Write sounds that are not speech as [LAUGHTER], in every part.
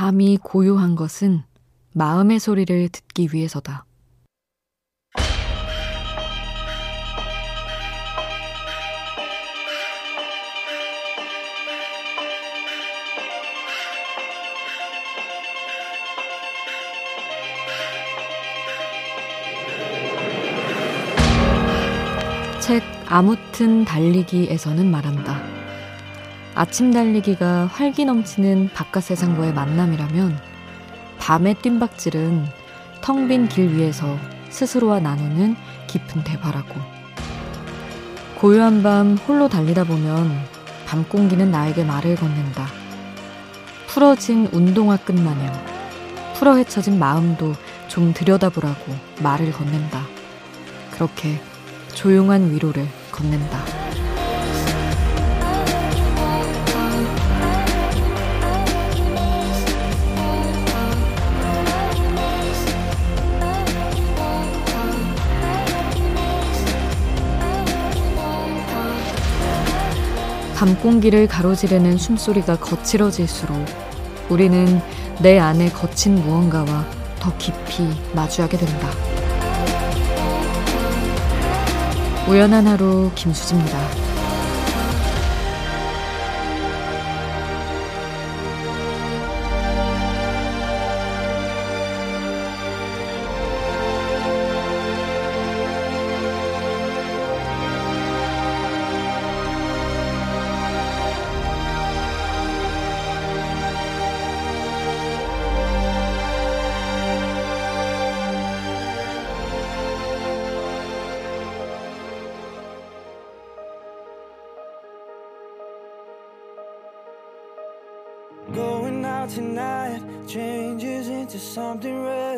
밤이 고요한 것은 마음의 소리를 듣기 위해서다. 책 아무튼 달리기에서는 말한다. 아침 달리기가 활기 넘치는 바깥 세상과의 만남이라면 밤의 뜀박질은 텅 빈 길 위에서 스스로와 나누는 깊은 대화라고. 고요한 밤 홀로 달리다 보면 밤 공기는 나에게 말을 건넨다. 풀어진 운동화 끝 마냥 풀어 헤쳐진 마음도 좀 들여다보라고 말을 건넨다. 그렇게 조용한 위로를 건넨다. 밤 공기를 가로지르는 숨소리가 거칠어질수록 우리는 내 안에 거친 무언가와 더 깊이 마주하게 된다. 우연한 하루 김수지입니다.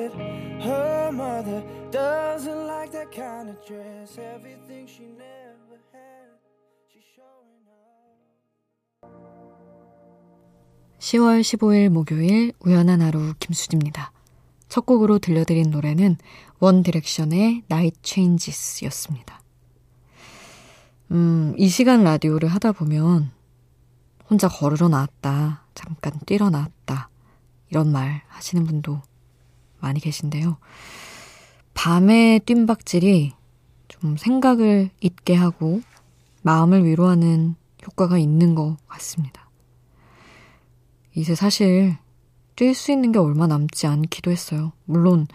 Red. Her mother doesn't like that kind of dress. Everything she never had, she's showing off. 10월 15일 목요일 우연한 하루 김수지입니다. 첫 곡으로 들려드린 노래는 원 디렉션의 Night Changes 였습니다. 음, 이 시간 라디오를 하다 보면 혼자 걸으러 나왔다. 잠깐 뛰러 나왔다. 이런 말 하시는 분도 많이 계신데요. 밤의 뜀박질이 좀 생각을 잊게 하고 마음을 위로하는 효과가 있는 것 같습니다. 이제 사실 뛸 수 있는 게 얼마 남지 않기도 했어요. 물론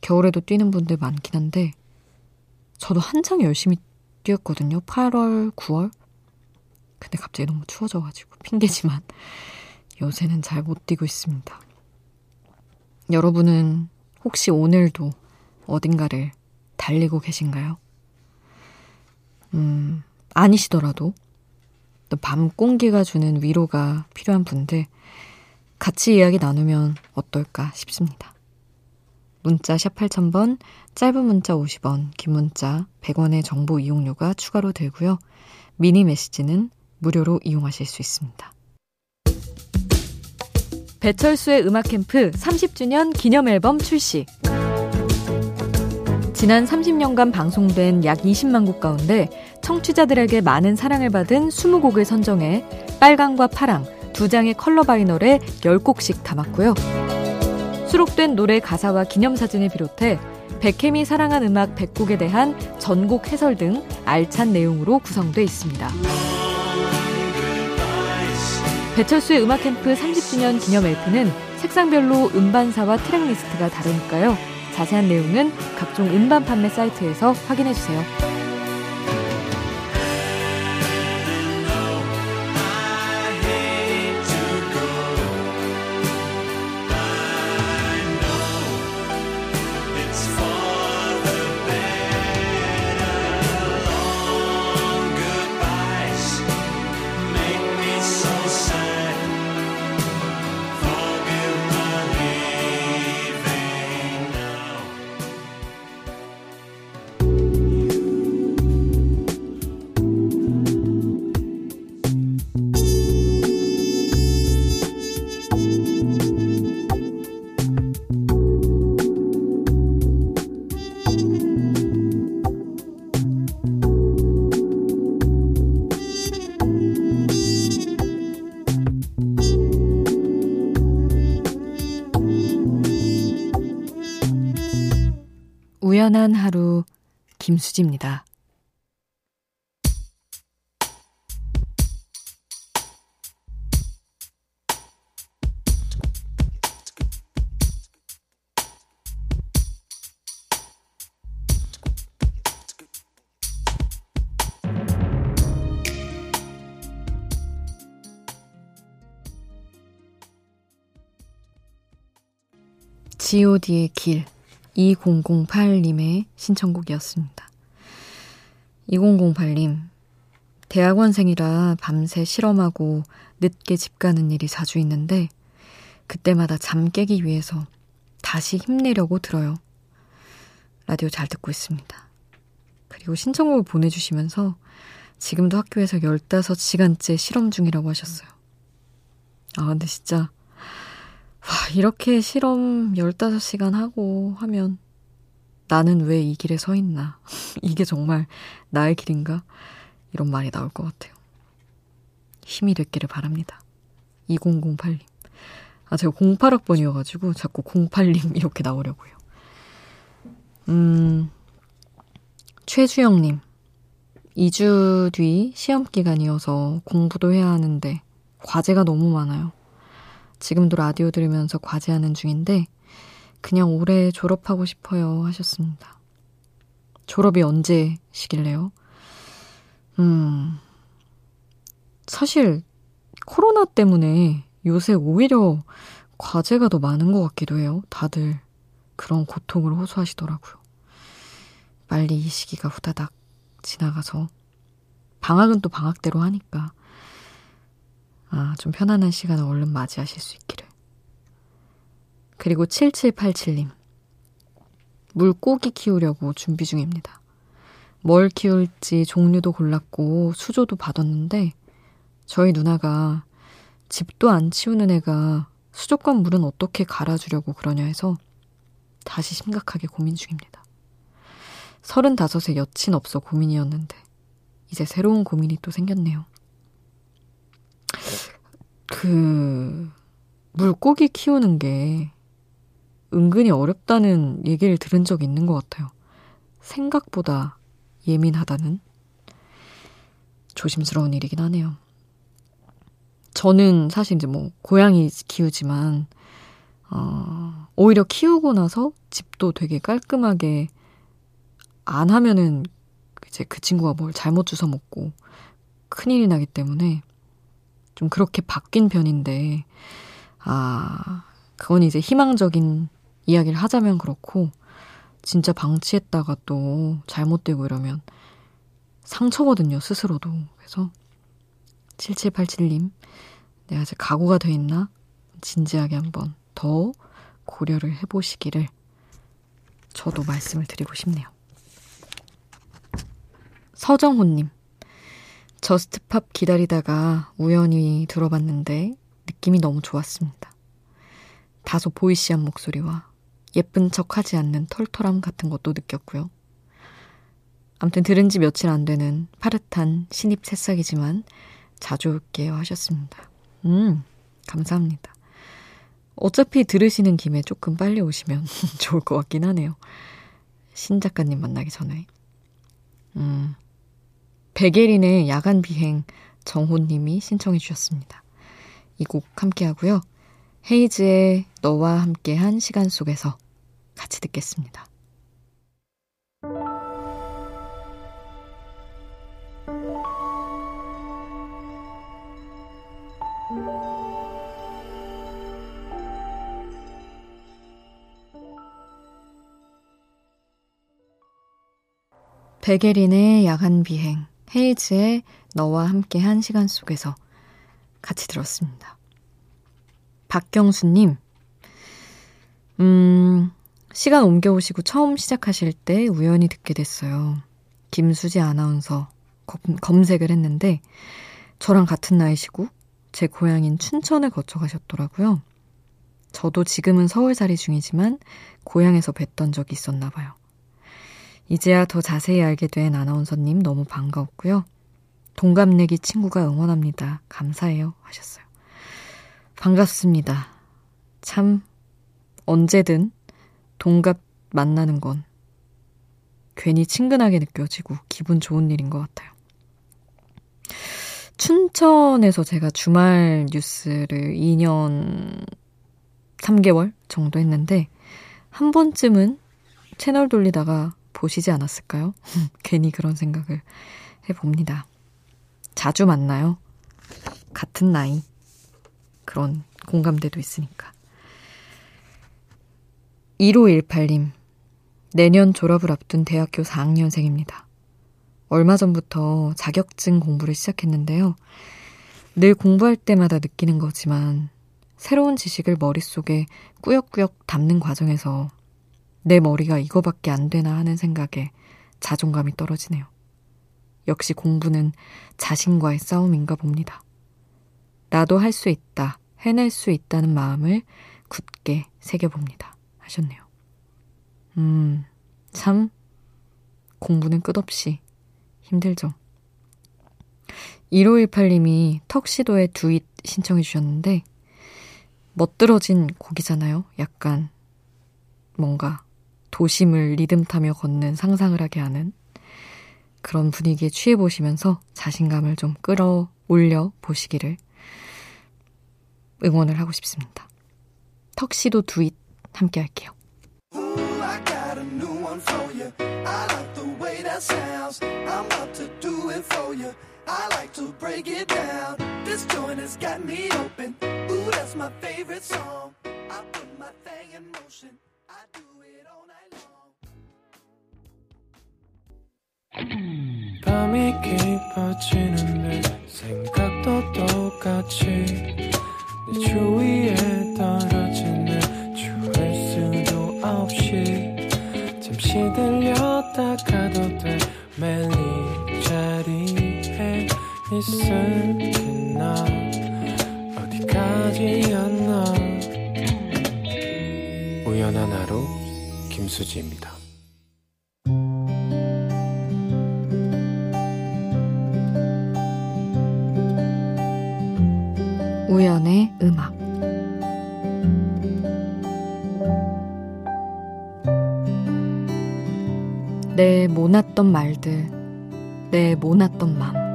겨울에도 뛰는 분들 많긴 한데 저도 한창 열심히 뛰었거든요. 8월, 9월. 근데 갑자기 너무 추워져가지고 핑계지만 [LAUGHS] 요새는 잘 못 뛰고 있습니다. 여러분은 혹시 오늘도 어딘가를 달리고 계신가요? 음, 아니시더라도 또 밤 공기가 주는 위로가 필요한 분들 같이 이야기 나누면 어떨까 싶습니다. 문자 샵 8000번, 짧은 문자 50원, 긴 문자 100원의 정보 이용료가 추가로 들고요. 미니 메시지는 무료로 이용하실 수 있습니다. 배철수의 음악 캠프 30주년 기념 앨범 출시. 지난 30년간 방송된 약 20만 곡 가운데 청취자들에게 많은 사랑을 받은 20곡을 선정해 빨강과 파랑 두 장의 컬러 바이널에 10곡씩 담았고요. 수록된 노래 가사와 기념사진을 비롯해 백햄이 사랑한 음악 100곡에 대한 전곡 해설 등 알찬 내용으로 구성돼 있습니다. 배철수의 음악 캠프 30주년 기념 LP는 색상별로 음반사와 트랙리스트가 다르니까요. 자세한 내용은 각종 음반 판매 사이트에서 확인해 주세요. 우연한 하루 김수지입니다. god의 길 2008님의 신청곡이었습니다. 2008님, 대학원생이라 밤새 실험하고 늦게 집 가는 일이 자주 있는데 그때마다 잠 깨기 위해서 다시 힘내려고 들어요. 라디오 잘 듣고 있습니다. 그리고 신청곡을 보내주시면서 지금도 학교에서 15시간째 실험 중이라고 하셨어요. 아, 근데 진짜 와, 이렇게 실험 15시간 하고 하면 나는 왜 이 길에 서 있나? [LAUGHS] 이게 정말 나의 길인가? 이런 말이 나올 것 같아요. 힘이 됐기를 바랍니다. 2008님. 아, 제가 08학번이어가지고 자꾸 08님 [LAUGHS] 이렇게 나오려고요. 음, 최주영님. 2주 뒤 시험 기간이어서 공부도 해야 하는데 과제가 너무 많아요. 지금도 라디오 들으면서 과제하는 중인데 그냥 올해 졸업하고 싶어요 하셨습니다. 졸업이 언제시길래요? 음, 사실 코로나 때문에 요새 오히려 과제가 더 많은 것 같기도 해요. 다들 그런 고통을 호소하시더라고요. 빨리 이 시기가 후다닥 지나가서 방학은 또 방학대로 하니까 아, 좀 편안한 시간을 얼른 맞이하실 수 있기를. 그리고 7787님. 물고기 키우려고 준비 중입니다. 뭘 키울지 종류도 골랐고 수조도 받았는데 저희 누나가 집도 안 치우는 애가 수족관 물은 어떻게 갈아주려고 그러냐 해서 다시 심각하게 고민 중입니다. 35에 여친 없어 고민이었는데 이제 새로운 고민이 또 생겼네요. 그, 물고기 키우는 게 은근히 어렵다는 얘기를 들은 적이 있는 것 같아요. 생각보다 예민하다는 조심스러운 일이긴 하네요. 저는 사실 이제 뭐 고양이 키우지만 어, 오히려 키우고 나서 집도 되게 깔끔하게 안 하면은 이제 그 친구가 뭘 잘못 주워 먹고 큰일이 나기 때문에 좀 그렇게 바뀐 편인데, 아, 그건 이제 희망적인 이야기를 하자면 그렇고, 진짜 방치했다가 또 잘못되고 이러면 상처거든요, 스스로도. 그래서 7787님, 내가 이제 각오가 돼 있나? 진지하게 한번 더 고려를 해보시기를 저도 말씀을 드리고 싶네요. 서정호님, 저스트팝 기다리다가 우연히 들어봤는데 느낌이 너무 좋았습니다. 다소 보이시한 목소리와 예쁜 척 하지 않는 털털함 같은 것도 느꼈고요. 암튼 들은 지 며칠 안 되는 파릇한 신입 새싹이지만 자주 올게요 하셨습니다. 음, 감사합니다. 어차피 들으시는 김에 조금 빨리 오시면 [LAUGHS] 좋을 것 같긴 하네요. 신 작가님 만나기 전에. 음, 베게린의 야간 비행 정호님이 신청해 주셨습니다. 이 곡 함께 하고요. 헤이즈의 너와 함께한 시간 속에서 같이 듣겠습니다. 베게린의 야간 비행 헤이즈의 너와 함께 한 시간 속에서 같이 들었습니다. 박경수님, 음, 시간 옮겨오시고 처음 시작하실 때 우연히 듣게 됐어요. 김수지 아나운서 검, 색을 했는데 저랑 같은 나이시고 제 고향인 춘천을 거쳐 가셨더라고요. 저도 지금은 서울 살이 중이지만 고향에서 뵀던 적이 있었나 봐요. 이제야 더 자세히 알게 된 아나운서님 너무 반가웠고요. 동갑내기 친구가 응원합니다. 감사해요. 하셨어요. 반갑습니다. 참, 언제든 동갑 만나는 건 괜히 친근하게 느껴지고 기분 좋은 일인 것 같아요. 춘천에서 제가 주말 뉴스를 2년 3개월 정도 했는데 한 번쯤은 채널 돌리다가 보시지 않았을까요? [LAUGHS] 괜히 그런 생각을 해봅니다. 자주 만나요. 같은 나이. 그런 공감대도 있으니까. 1518님, 내년 졸업을 앞둔 대학교 4학년생입니다. 얼마 전부터 자격증 공부를 시작했는데요. 늘 공부할 때마다 느끼는 거지만 새로운 지식을 머릿속에 꾸역꾸역 담는 과정에서 내 머리가 이거밖에 안 되나 하는 생각에 자존감이 떨어지네요. 역시 공부는 자신과의 싸움인가 봅니다. 나도 할 수 있다, 해낼 수 있다는 마음을 굳게 새겨봅니다. 하셨네요. 음, 참, 공부는 끝없이 힘들죠. 1518님이 턱시도의 두잇 신청해 주셨는데, 멋들어진 곡이잖아요. 약간, 뭔가, 도심을 리듬 타며 걷는 상상을 하게 하는 그런 분위기에 취해 보시면서 자신감을 좀 끌어올려 보시기를 응원을 하고 싶습니다. 턱시도 두잇 함께 할게요. Ooh, that's my favorite song. I put my thing in motion. I do it all night long. 밤이 깊어지는데 생각도 똑같이 내 주위에 떨어지는 추울 수도 없이 잠시 들렸다 가도 돼 매일 이 자리에 있을게 나 어디까지였나 우연한 하루 김수지입니다. 우연의 음악 내 모났던 말들, 내 모났던 맘.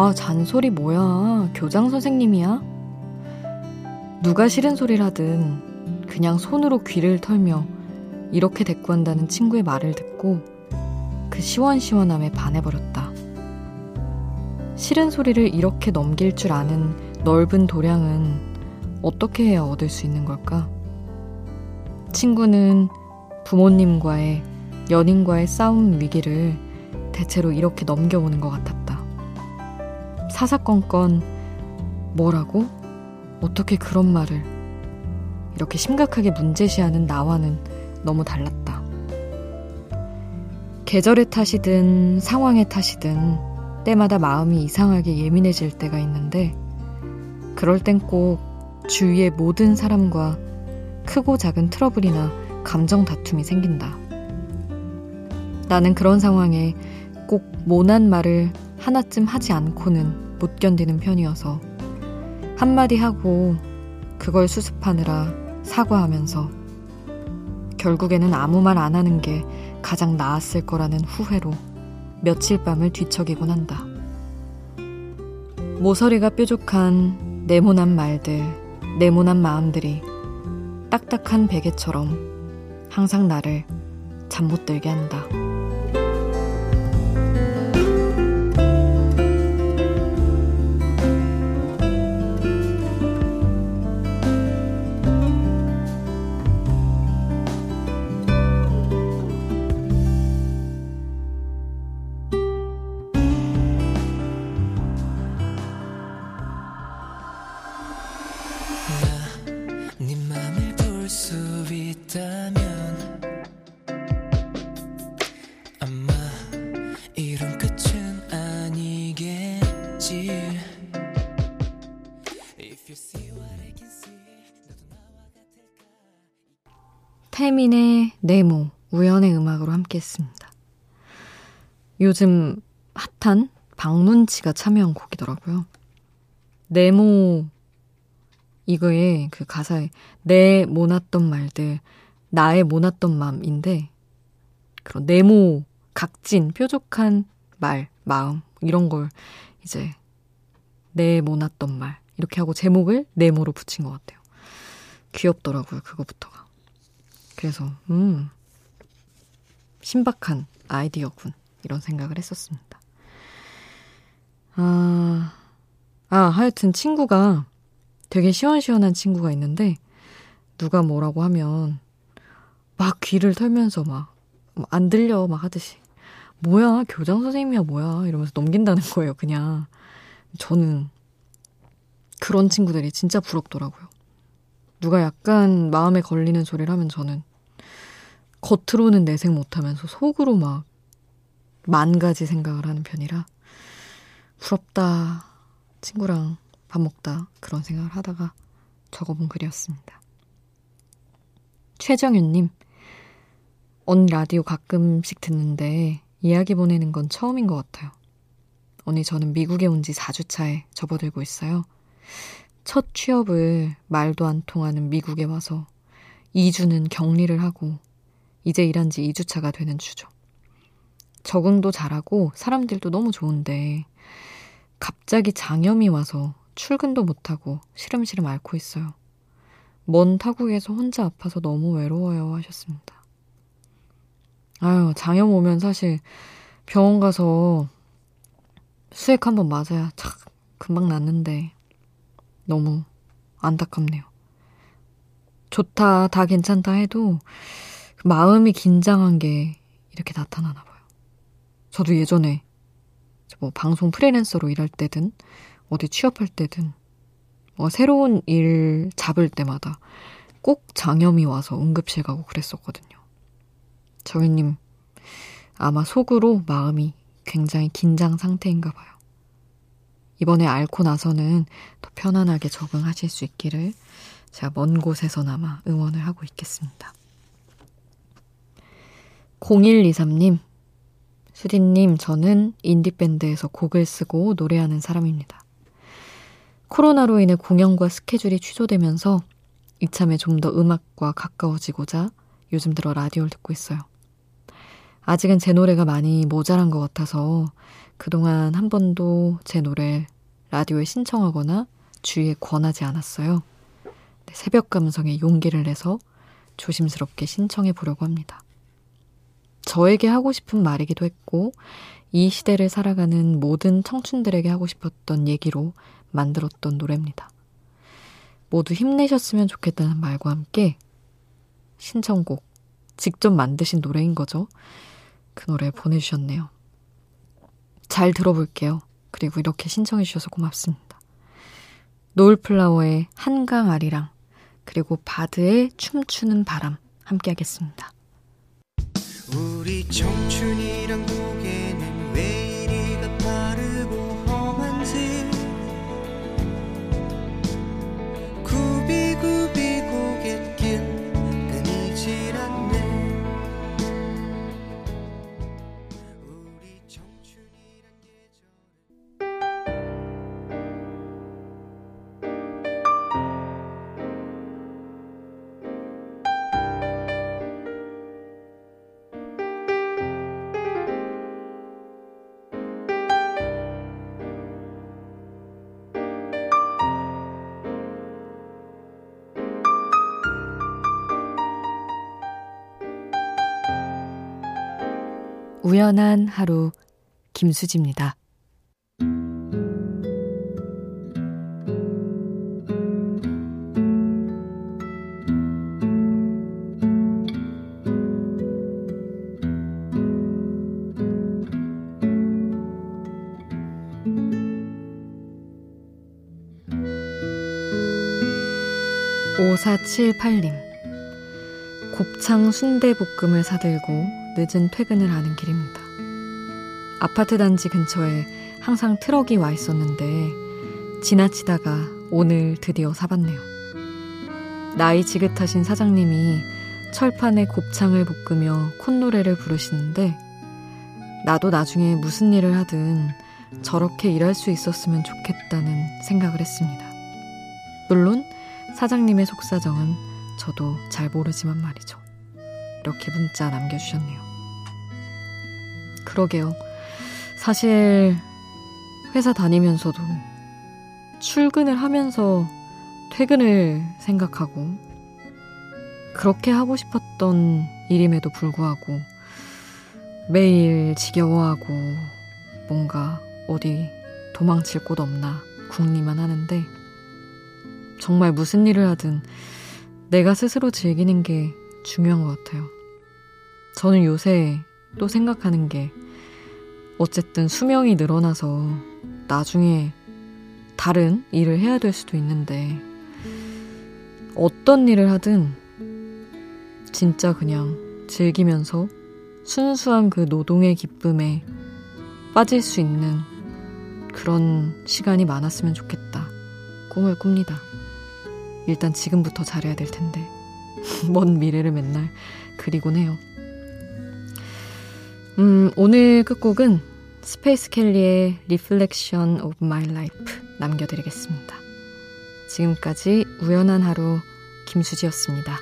아, 잔소리 뭐야. 교장 선생님이야? 누가 싫은 소리를 하든 그냥 손으로 귀를 털며 이렇게 대꾸한다는 친구의 말을 듣고 그 시원시원함에 반해버렸다. 싫은 소리를 이렇게 넘길 줄 아는 넓은 도량은 어떻게 해야 얻을 수 있는 걸까? 친구는 부모님과의 연인과의 싸움 위기를 대체로 이렇게 넘겨오는 것 같았다. 사사건건 뭐라고? 어떻게 그런 말을 이렇게 심각하게 문제시하는 나와는 너무 달랐다. 계절의 탓이든 상황의 탓이든 때마다 마음이 이상하게 예민해질 때가 있는데 그럴 땐 꼭 주위의 모든 사람과 크고 작은 트러블이나 감정 다툼이 생긴다. 나는 그런 상황에 꼭 모난 말을 하나쯤 하지 않고는 못 견디는 편이어서 한마디 하고 그걸 수습하느라 사과하면서 결국에는 아무 말 안 하는 게 가장 나았을 거라는 후회로 며칠 밤을 뒤척이곤 한다. 모서리가 뾰족한 네모난 말들, 네모난 마음들이 딱딱한 베개처럼 항상 나를 잠 못 들게 한다. 태민의 네모, 우연의 음악으로 함께 했습니다. 요즘 핫한 박문치가 참여한 곡이더라고요. 네모 이거에 그 가사에 내 모났던 말들 나의 모났던 맘인데 그런 네모 각진 뾰족한 말 마음 이런 걸 이제 내 모났던 말 이렇게 하고 제목을 네모로 붙인 것 같아요. 귀엽더라고요 그거부터가. 그래서 음 신박한 아이디어군. 이런 생각을 했었습니다. 아, 아 하여튼 친구가 되게 시원시원한 친구가 있는데 누가 뭐라고 하면 막 귀를 털면서 막 안 들려 막 하듯이. 뭐야? 교장 선생님이야 뭐야? 이러면서 넘긴다는 거예요 그냥. 저는 그런 친구들이 진짜 부럽더라고요. 누가 약간 마음에 걸리는 소리를 하면 저는 겉으로는 내색 못하면서 속으로 막 만 가지 생각을 하는 편이라 부럽다 친구랑 밥 먹다 그런 생각을 하다가 적어본 글이었습니다. 최정윤님, 언니 라디오 가끔씩 듣는데 이야기 보내는 건 처음인 것 같아요. 언니 저는 미국에 온 지 4주 차에 접어들고 있어요. 첫 취업을 말도 안 통하는 미국에 와서 2주는 격리를 하고 이제 일한 지 2주차가 되는 주죠. 적응도 잘하고 사람들도 너무 좋은데 갑자기 장염이 와서 출근도 못하고 시름시름 앓고 있어요. 먼 타국에서 혼자 아파서 너무 외로워요 하셨습니다. 아유, 장염 오면 사실 병원 가서 수액 한번 맞아야 착 금방 낫는데 너무 안타깝네요. 좋다, 다 괜찮다 해도 마음이 긴장한 게 이렇게 나타나나 봐요. 저도 예전에 뭐 방송 프리랜서로 일할 때든 어디 취업할 때든 뭐 새로운 일 잡을 때마다 꼭 장염이 와서 응급실 가고 그랬었거든요. 정희님 아마 속으로 마음이 굉장히 긴장 상태인가 봐요. 이번에 앓고 나서는 더 편안하게 적응하실 수 있기를 제가 먼 곳에서나마 응원을 하고 있겠습니다. 0123님, 수디님, 저는 인디밴드에서 곡을 쓰고 노래하는 사람입니다. 코로나로 인해 공연과 스케줄이 취소되면서 이참에 좀 더 음악과 가까워지고자 요즘 들어 라디오를 듣고 있어요. 아직은 제 노래가 많이 모자란 것 같아서 그동안 한 번도 제 노래 라디오에 신청하거나 주위에 권하지 않았어요. 새벽 감성에 용기를 내서 조심스럽게 신청해 보려고 합니다. 저에게 하고 싶은 말이기도 했고, 이 시대를 살아가는 모든 청춘들에게 하고 싶었던 얘기로 만들었던 노래입니다. 모두 힘내셨으면 좋겠다는 말과 함께 신청곡, 직접 만드신 노래인 거죠. 그 노래 보내주셨네요. 잘 들어볼게요. 그리고 이렇게 신청해주셔서 고맙습니다. 노을플라워의 한강 아리랑, 그리고 바드의 춤추는 바람 함께 하겠습니다. 우리 청춘이란 곡에는 왜 우연한 하루 김수지입니다. 오사칠팔님 곱창 순대볶음을 사들고 늦은 퇴근을 하는 길입니다. 아파트 단지 근처에 항상 트럭이 와 있었는데 지나치다가 오늘 드디어 사봤네요. 나이 지긋하신 사장님이 철판에 곱창을 볶으며 콧노래를 부르시는데 나도 나중에 무슨 일을 하든 저렇게 일할 수 있었으면 좋겠다는 생각을 했습니다. 물론 사장님의 속사정은 저도 잘 모르지만 말이죠. 이렇게 문자 남겨주셨네요. 그러게요. 사실 회사 다니면서도 출근을 하면서 퇴근을 생각하고 그렇게 하고 싶었던 일임에도 불구하고 매일 지겨워하고 뭔가 어디 도망칠 곳 없나 궁리만 하는데 정말 무슨 일을 하든 내가 스스로 즐기는 게 중요한 것 같아요. 저는 요새 또 생각하는 게 어쨌든 수명이 늘어나서 나중에 다른 일을 해야 될 수도 있는데 어떤 일을 하든 진짜 그냥 즐기면서 순수한 그 노동의 기쁨에 빠질 수 있는 그런 시간이 많았으면 좋겠다. 꿈을 꿉니다. 일단 지금부터 잘해야 될 텐데. [LAUGHS] 먼 미래를 맨날 그리곤 해요. 음, 오늘 끝곡은 스페이스 켈리의 Reflection of My Life 남겨드리겠습니다. 지금까지 우연한 하루 김수지였습니다.